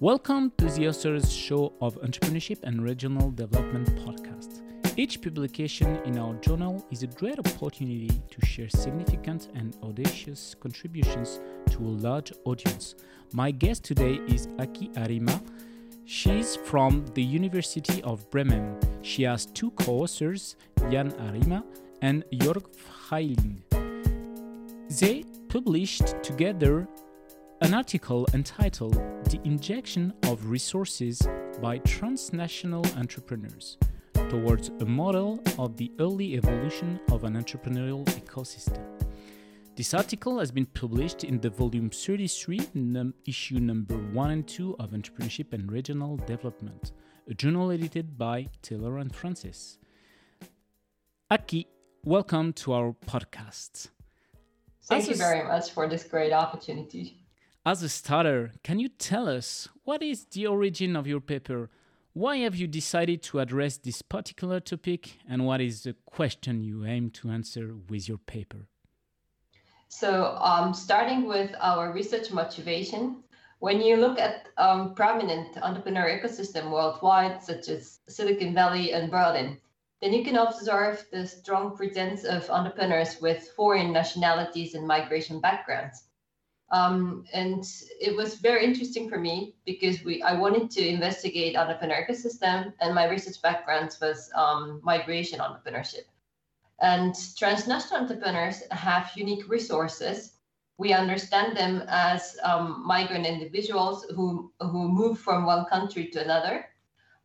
Welcome to the Authors Show of Entrepreneurship and Regional Development podcast. Each publication in our journal is a great opportunity to share significant and audacious contributions to a large audience. My guest today is Aki Harima. She's from the University of Bremen. She has two co authors, Jan Harima and Jörg Freiling. They published together an article entitled The Injection of Resources by Transnational Entrepreneurs towards a model of the early evolution of an entrepreneurial ecosystem. This article has been published in the volume 33, num- issue number 1 and 2 of Entrepreneurship and Regional Development, a journal edited by Taylor and Francis. Aki, welcome to our podcast. Thank As you very much for this great opportunity. As a starter, can you tell us what is the origin of your paper? Why have you decided to address this particular topic, and what is the question you aim to answer with your paper? So, um, starting with our research motivation, when you look at um, prominent entrepreneur ecosystem worldwide, such as Silicon Valley and Berlin, then you can observe the strong presence of entrepreneurs with foreign nationalities and migration backgrounds. Um, and it was very interesting for me because we I wanted to investigate entrepreneur ecosystem, and my research background was um, migration entrepreneurship. And transnational entrepreneurs have unique resources. We understand them as um, migrant individuals who, who move from one country to another,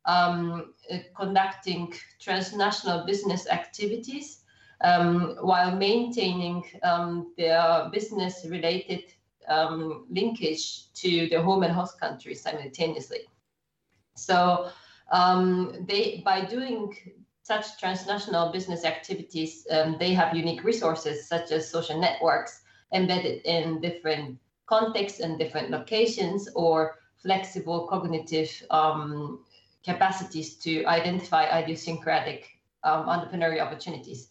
um, uh, conducting transnational business activities um, while maintaining um, their business related um, linkage to their home and host country simultaneously. So um, they by doing such transnational business activities, um, they have unique resources such as social networks embedded in different contexts and different locations, or flexible cognitive um, capacities to identify idiosyncratic um, entrepreneurial opportunities.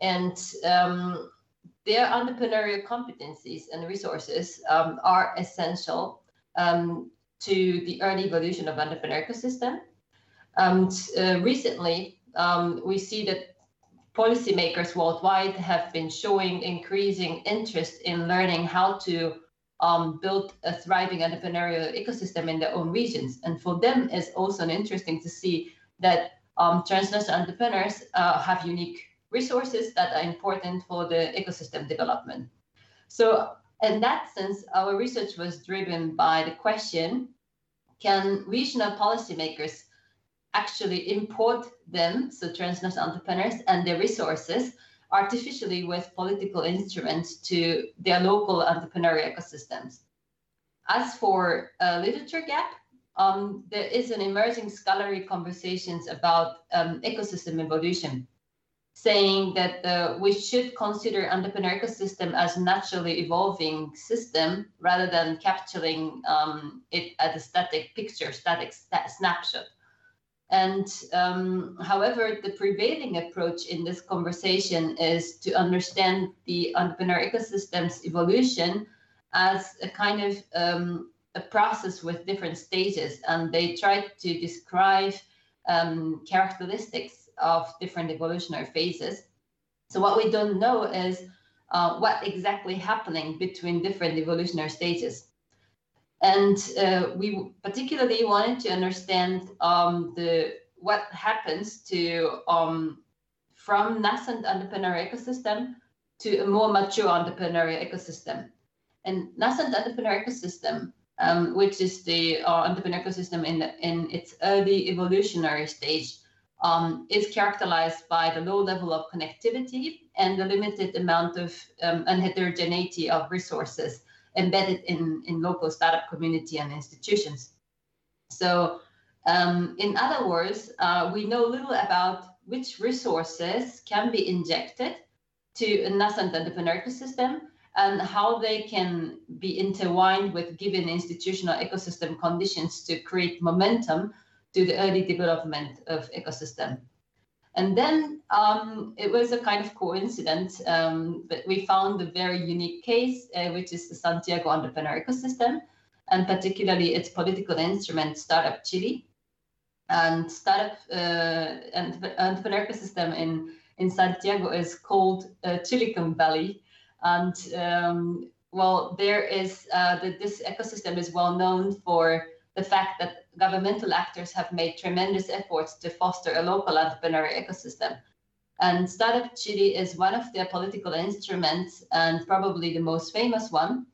And um, their entrepreneurial competencies and resources um, are essential um, to the early evolution of entrepreneur ecosystem. And uh, recently, um, we see that policymakers worldwide have been showing increasing interest in learning how to um, build a thriving entrepreneurial ecosystem in their own regions. And for them, it's also interesting to see that um, transnational entrepreneurs uh, have unique resources that are important for the ecosystem development. So, in that sense, our research was driven by the question can regional policymakers actually import them, so transnational entrepreneurs and their resources, artificially with political instruments to their local entrepreneurial ecosystems. As for a literature gap, um, there is an emerging scholarly conversations about um, ecosystem evolution, saying that uh, we should consider entrepreneur ecosystem as naturally evolving system rather than capturing um, it as a static picture, static sta- snapshot. And um, however, the prevailing approach in this conversation is to understand the entrepreneur ecosystem's evolution as a kind of um, a process with different stages, and they try to describe um, characteristics of different evolutionary phases. So what we don't know is uh, what exactly happening between different evolutionary stages. And uh, we particularly wanted to understand um, the what happens to um, from nascent entrepreneurial ecosystem to a more mature entrepreneurial ecosystem. And nascent entrepreneurial ecosystem, um, which is the uh, entrepreneurial ecosystem in the, in its early evolutionary stage, um, is characterized by the low level of connectivity and the limited amount of um, and heterogeneity of resources embedded in, in local startup community and institutions. So, um, in other words, uh, we know little about which resources can be injected to a nascent entrepreneur ecosystem and how they can be intertwined with given institutional ecosystem conditions to create momentum to the early development of ecosystem. And then um, it was a kind of coincidence um, that we found a very unique case, uh, which is the Santiago entrepreneur ecosystem. and particularly its political instrument, Startup Chile. And startup uh, and entrepreneur ecosystem in, in Santiago is called uh, Chilecon Valley. And um, well, there is uh, the, this ecosystem is well known for the fact that governmental actors have made tremendous efforts to foster a local entrepreneurial ecosystem. And Startup Chile is one of their political instruments and probably the most famous one.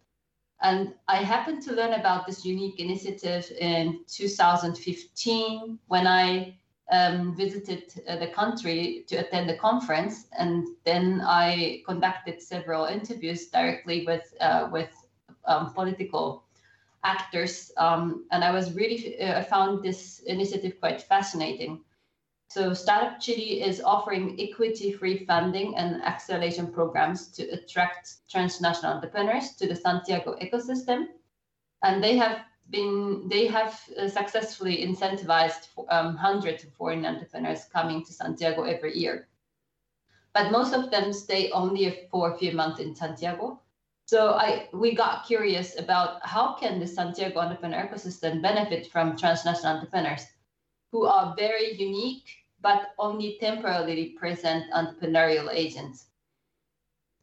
And I happened to learn about this unique initiative in 2015 when I um, visited uh, the country to attend a conference, and then I conducted several interviews directly with uh, with um, political actors, um, and I was really uh, I found this initiative quite fascinating. So Startup Chile is offering equity-free funding and acceleration programs to attract transnational entrepreneurs to the Santiago ecosystem. And they have been, they have uh, successfully incentivized um, hundreds of foreign entrepreneurs coming to Santiago every year. But most of them stay only for a few months in Santiago. So I, we got curious about how can the Santiago entrepreneur ecosystem benefit from transnational entrepreneurs who are very unique but only temporarily present entrepreneurial agents.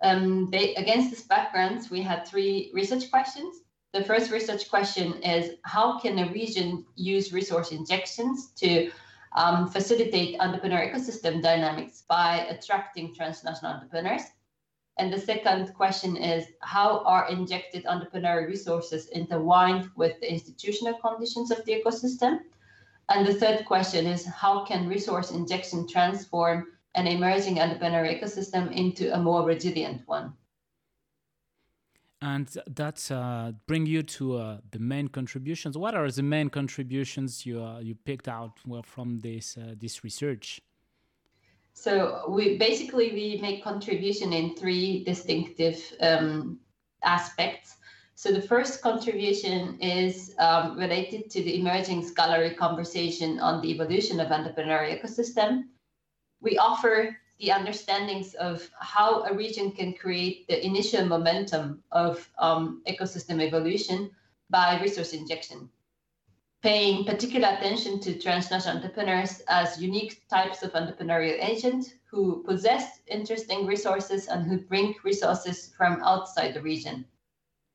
Um, they, against this background, we had three research questions. The first research question is how can a region use resource injections to um, facilitate entrepreneur ecosystem dynamics by attracting transnational entrepreneurs? And the second question is how are injected entrepreneurial resources intertwined with the institutional conditions of the ecosystem? And the third question is how can resource injection transform an emerging entrepreneurial ecosystem into a more resilient one? And that uh, bring you to uh, the main contributions. What are the main contributions you uh, you picked out from this uh, this research? So we basically we make contribution in three distinctive um, aspects. So the first contribution is um, related to the emerging scholarly conversation on the evolution of entrepreneurial ecosystem. We offer the understandings of how a region can create the initial momentum of um, ecosystem evolution by resource injection, paying particular attention to transnational entrepreneurs as unique types of entrepreneurial agents who possess interesting resources and who bring resources from outside the region.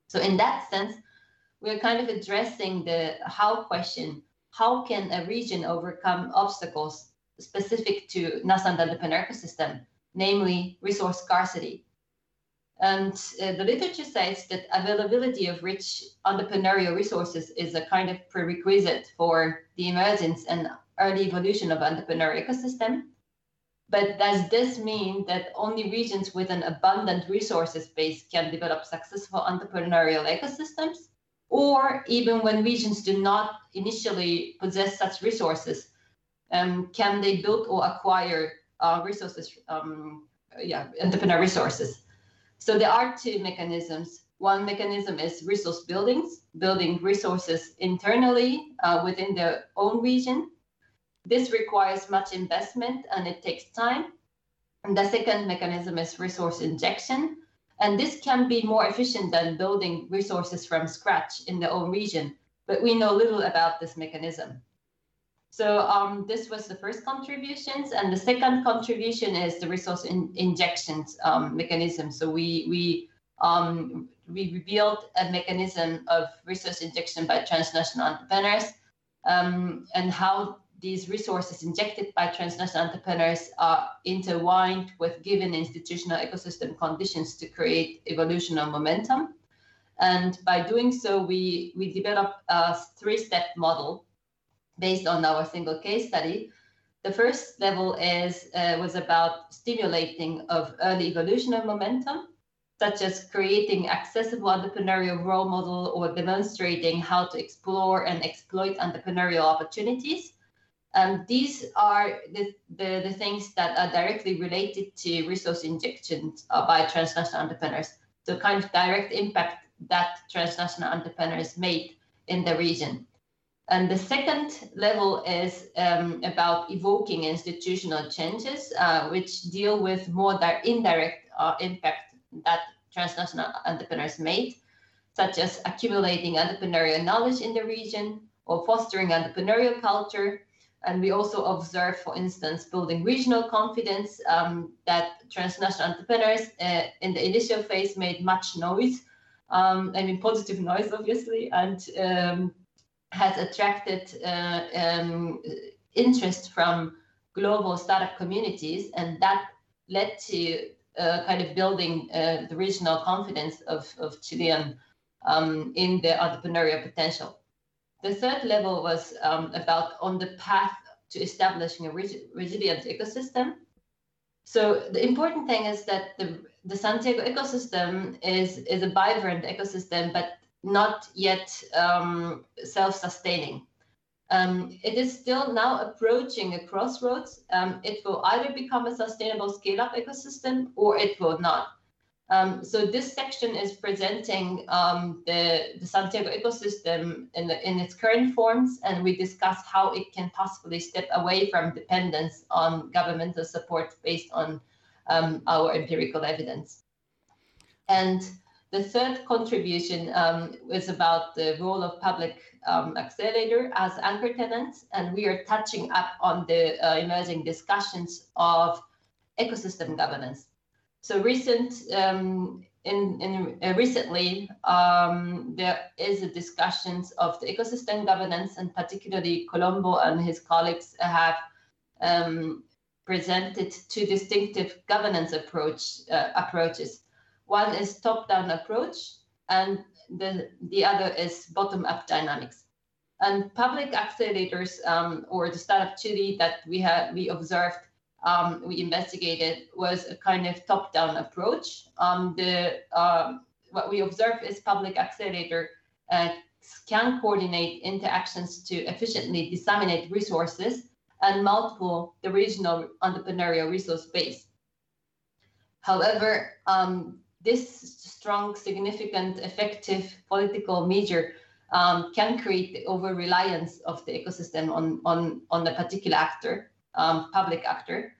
So in that sense, we're kind of addressing the how question. How can a region overcome obstacles specific to nascent entrepreneur ecosystem, namely resource scarcity? And uh, the literature says that availability of rich entrepreneurial resources is a kind of prerequisite for the emergence and early evolution of entrepreneurial ecosystem. But does this mean that only regions with an abundant resources base can develop successful entrepreneurial ecosystems? Or even when regions do not initially possess such resources, um, can they build or acquire uh, resources, um, yeah, entrepreneur resources? So there are two mechanisms. One mechanism is resource buildings, building resources internally uh, within their own region this requires much investment and it takes time. And the second mechanism is resource injection. And this can be more efficient than building resources from scratch in their own region, but we know little about this mechanism. So um, this was the first contributions, and the second contribution is the resource in injections um, mechanism. So we we um, we revealed a mechanism of resource injection by transnational entrepreneurs um, and how these resources injected by transnational entrepreneurs are intertwined with given institutional ecosystem conditions to create evolutionary momentum. And by doing so, we, we developed a three-step model based on our single case study. The first level is uh, was about stimulating of early evolutionary momentum, such as creating accessible entrepreneurial role model or demonstrating how to explore and exploit entrepreneurial opportunities um, these are the, the, the, things that are directly related to resource injections uh, by transnational entrepreneurs. the kind of direct impact that transnational entrepreneurs made in the region. And the second level is um, about evoking institutional changes, uh, which deal with more indirect uh, impact that transnational entrepreneurs made, such as accumulating entrepreneurial knowledge in the region or fostering entrepreneurial culture. And we also observe, for instance, building regional confidence um, that transnational entrepreneurs uh, in the initial phase made much noise, um, I mean, positive noise, obviously, and um, has attracted uh, um, interest from global startup communities. And that led to uh, kind of building uh, the regional confidence of, of Chilean um, in the entrepreneurial potential. The third level was um, about on the path to establishing a resilient ecosystem. So the important thing is that the, the Santiago ecosystem is, is a vibrant ecosystem, but not yet um, self-sustaining. Um, it is still now approaching a crossroads. Um, it will either become a sustainable scale-up ecosystem or it will not. Um, so this section is presenting um, the, the Santiago ecosystem in, the, in its current forms, and we discuss how it can possibly step away from dependence on governmental support based on um, our empirical evidence. And the third contribution um, is about the role of public um, accelerator as anchor tenants, and we are touching up on the uh, emerging discussions of ecosystem governance. So recent um, in, in uh, recently um, there is a discussions of the ecosystem governance, and particularly Colombo and his colleagues have um, presented two distinctive governance approach uh, approaches. One is top-down approach, and the, the other is bottom-up dynamics. And public accelerators um, or the startup Chile that we have we observed, um, we investigated was a kind of top-down approach. Um, the uh, what we observe is public accelerator uh, can coordinate interactions to efficiently disseminate resources and multiple the regional entrepreneurial resource base. However, um, this strong, significant, effective political measure um, can create the over reliance of the ecosystem on, on, on a particular actor, um, public actor.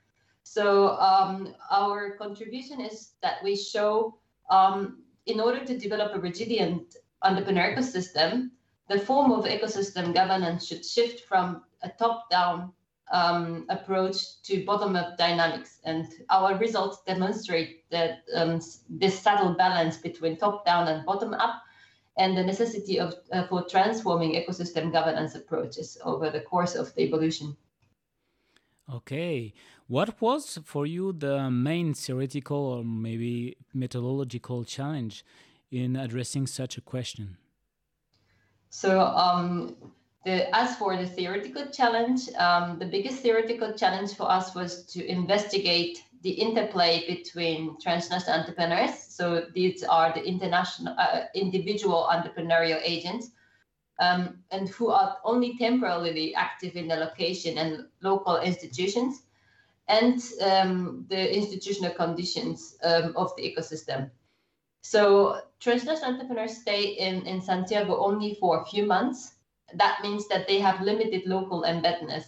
So um, our contribution is that we show um, in order to develop a resilient entrepreneur ecosystem, the form of ecosystem governance should shift from a top-down um, approach to bottom-up dynamics. And our results demonstrate that um, this subtle balance between top-down and bottom-up and the necessity of uh, for transforming ecosystem governance approaches over the course of the evolution. Okay. What was for you the main theoretical or maybe methodological challenge in addressing such a question? So um, the, as for the theoretical challenge, um, the biggest theoretical challenge for us was to investigate the interplay between transnational entrepreneurs. So these are the international uh, individual entrepreneurial agents um, and who are only temporarily active in the location and local institutions and um, the institutional conditions um, of the ecosystem. So transnational entrepreneurs stay in, in Santiago only for a few months that means that they have limited local embeddedness.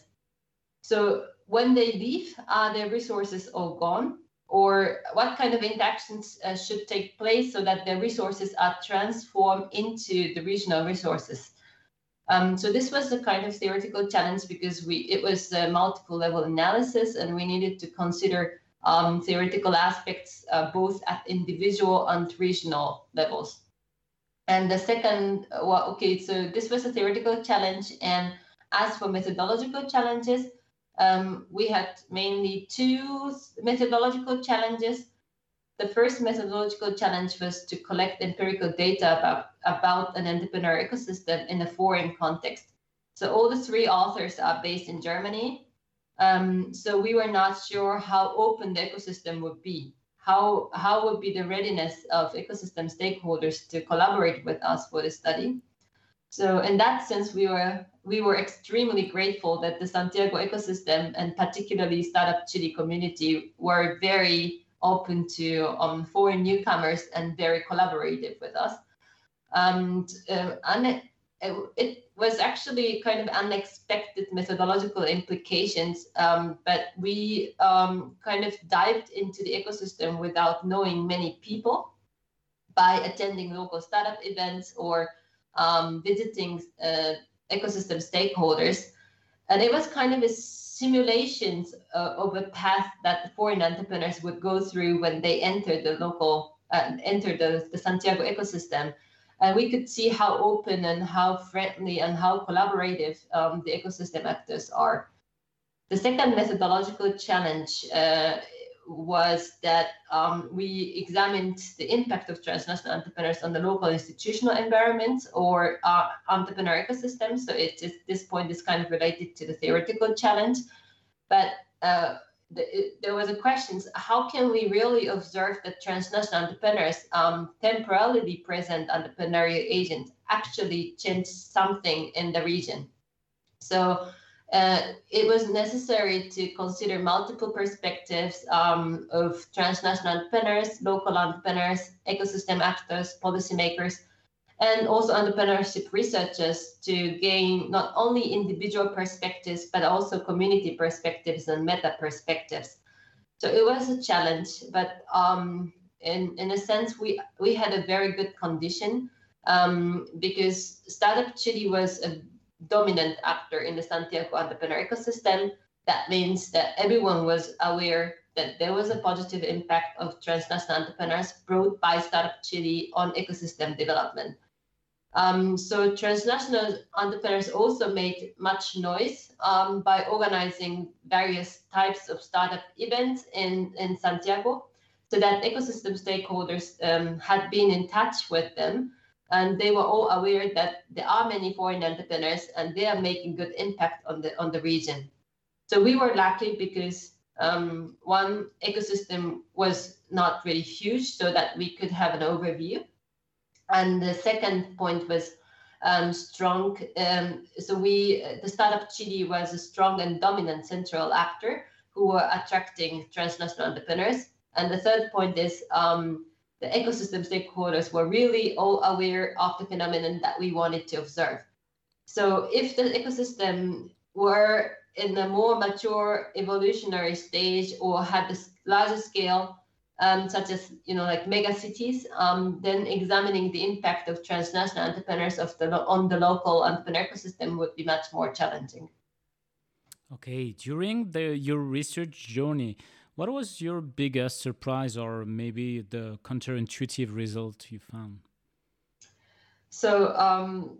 So when they leave, are their resources all gone? Or what kind of interactions uh, should take place so that their resources are transformed into the regional resources? Um, so this was a kind of theoretical challenge because we it was a multiple level analysis and we needed to consider um, theoretical aspects uh, both at individual and regional levels. And the second, well, okay, so this was a theoretical challenge. And as for methodological challenges, um, we had mainly two methodological challenges. The first methodological challenge was to collect empirical data about, about an entrepreneur ecosystem in a foreign context. So all the three authors are based in Germany. Um, so we were not sure how open the ecosystem would be how how would be the readiness of ecosystem stakeholders to collaborate with us for the study? So in that sense we were we were extremely grateful that the santiago ecosystem and particularly startup chile community were very open to um, foreign newcomers and very collaborative with us. And, uh, and it, was actually kind of unexpected methodological implications, um, but we um, kind of dived into the ecosystem without knowing many people. by attending local startup events or um, visiting uh, ecosystem stakeholders. And it was kind of a simulation uh, of a path that foreign entrepreneurs would go through when they enter the local, uh, the, the Santiago ecosystem. And we could see how open and how friendly and how collaborative um, the ecosystem actors are. The second methodological challenge uh, was that um, we examined the impact of transnational entrepreneurs on the local institutional environments or uh, entrepreneur ecosystems. So it is this point is kind of related to the theoretical challenge, but uh, the, there was a question: How can we really observe that transnational entrepreneurs, um, temporarily present entrepreneurial agents, actually change something in the region? So uh, it was necessary to consider multiple perspectives um, of transnational entrepreneurs, local entrepreneurs, ecosystem actors, policymakers, and also entrepreneurship researchers to gain not only individual perspectives, but also community perspectives and meta perspectives. So it was a challenge, but um, in, in a sense, we, we had a very good condition um, because Startup Chile was a dominant actor in the Santiago entrepreneur ecosystem. That means that everyone was aware that there was a positive impact of transnational entrepreneurs brought by Startup Chile on ecosystem development. Um, so transnational entrepreneurs also made much noise um, by organizing various types of startup events in, in Santiago so that ecosystem stakeholders um, had been in touch with them and they were all aware that there are many foreign entrepreneurs and they are making good impact on the on the region. So we were lucky because um, one ecosystem was not really huge, so that we could have an overview, and the second point was um, strong. Um, so we the startup Chile was a strong and dominant central actor who were attracting transnational entrepreneurs, and the third point is um, the ecosystem stakeholders were really all aware of the phenomenon that we wanted to observe. So if the ecosystem were in a more mature evolutionary stage or had a larger scale, um, such as you know like mega cities, um, then examining the impact of transnational entrepreneurs of the on the local entrepreneur ecosystem would be much more challenging. Okay, during the your research journey, what was your biggest surprise or maybe the counterintuitive result you found? So, um,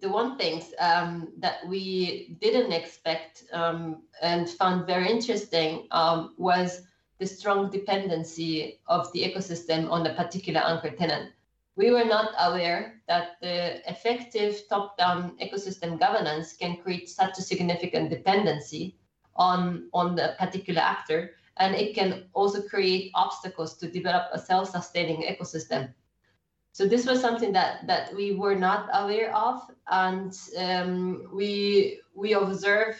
the one thing um, that we didn't expect um, and found very interesting um, was the strong dependency of the ecosystem on a particular anchor tenant. We were not aware that the effective top down ecosystem governance can create such a significant dependency on, on the particular actor and it can also create obstacles to develop a self-sustaining ecosystem. So this was something that that we were not aware of, and um, we we observe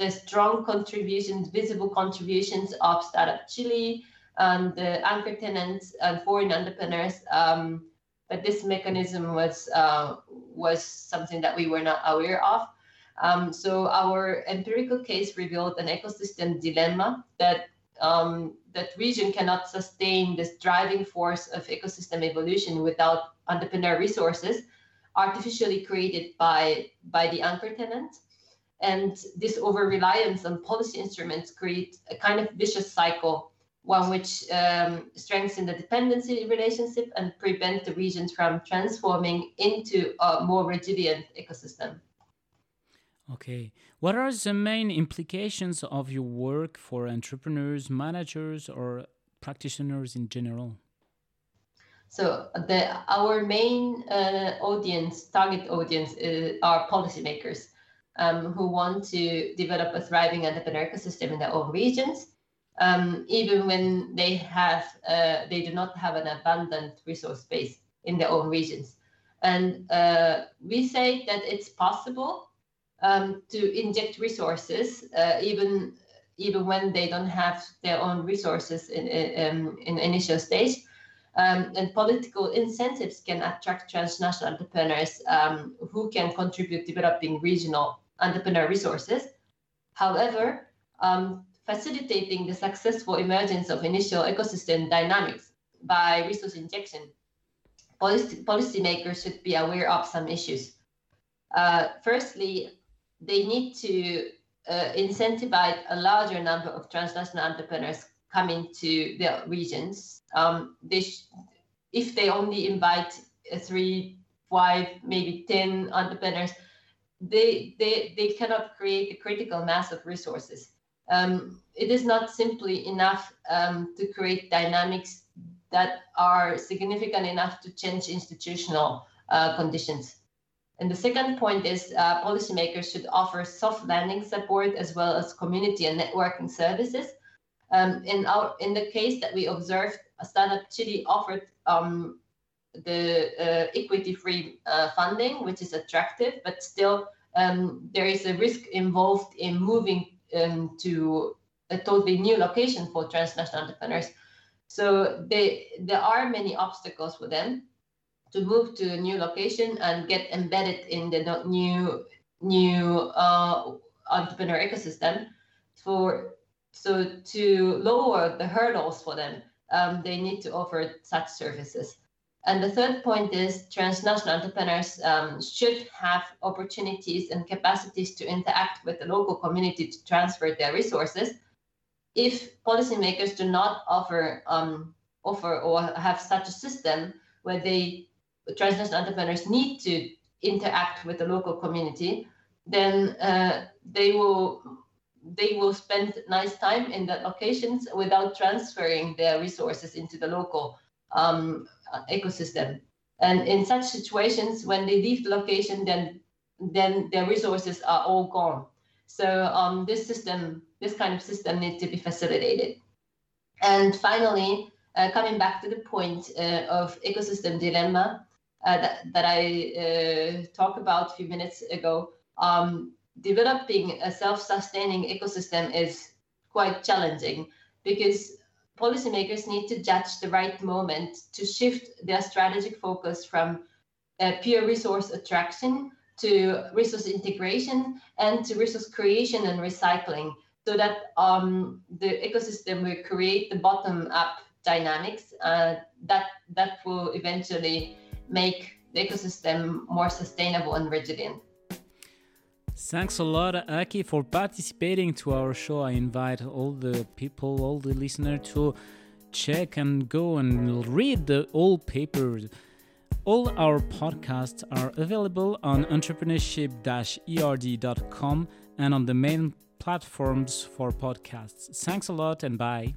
the strong contributions, visible contributions of Startup Chile and the anchor tenants and foreign entrepreneurs. Um, but this mechanism was uh, was something that we were not aware of. Um, so our empirical case revealed an ecosystem dilemma that um, that region cannot sustain this driving force of ecosystem evolution without entrepreneur resources artificially created by, by the anchor tenant. And this over reliance on policy instruments create a kind of vicious cycle, one which um, strengthens the dependency relationship and prevent the regions from transforming into a more resilient ecosystem. Okay. What are the main implications of your work for entrepreneurs, managers, or practitioners in general? So the our main uh, audience, target audience, is, are policymakers um, who want to develop a thriving entrepreneur ecosystem in their own regions, um, even when they have uh, they do not have an abundant resource base in their own regions. And uh, we say that it's possible um, to inject resources, uh, even even when they don't have their own resources in in, in initial stage. Um, and political incentives can attract transnational entrepreneurs um, who can contribute developing regional entrepreneur resources. However, um, facilitating the successful emergence of initial ecosystem dynamics by resource injection policy policymakers should be aware of some issues. Uh, firstly, they need to uh, incentivize a larger number of transnational entrepreneurs coming to their regions. Um, they if they only invite three, five, maybe 10 entrepreneurs, they, they, they cannot create a critical mass of resources. Um, it is not simply enough um, to create dynamics that are significant enough to change institutional uh, conditions. And the second point is uh, policymakers should offer soft landing support as well as community and networking services. Um, in our in the case that we observed, Startup Chile offered um, the uh, equity-free uh, funding, which is attractive, but still um, there is a risk involved in moving um, to a totally new location for transnational entrepreneurs. So they, there are many obstacles for them to move to a new location and get embedded in the new new uh, entrepreneur ecosystem. For so to lower the hurdles for them, um, they need to offer such services. And the third point is transnational entrepreneurs um, should have opportunities and capacities to interact with the local community to transfer their resources. If policymakers do not offer um, offer or have such a system where they transnational entrepreneurs need to interact with the local community, then uh, they will they will spend nice time in the locations without transferring their resources into the local um, ecosystem. And in such situations, when they leave the location, then then their resources are all gone. So um, this system, this kind of system, needs to be facilitated. And finally, uh, coming back to the point uh, of ecosystem dilemma uh, that, that I uh, talked about a few minutes ago, um, developing a self-sustaining ecosystem is quite challenging because policymakers need to judge the right moment to shift their strategic focus from uh, pure resource attraction to resource integration and to resource creation and recycling so that um, the ecosystem will create the bottom up dynamics uh, that that will eventually make the ecosystem more sustainable and resilient. Thanks a lot, Aki, for participating to our show. I invite all the people, all the listeners to check and go and read the old papers. All our podcasts are available on entrepreneurship-erd.com and on the main platforms for podcasts. Thanks a lot and bye.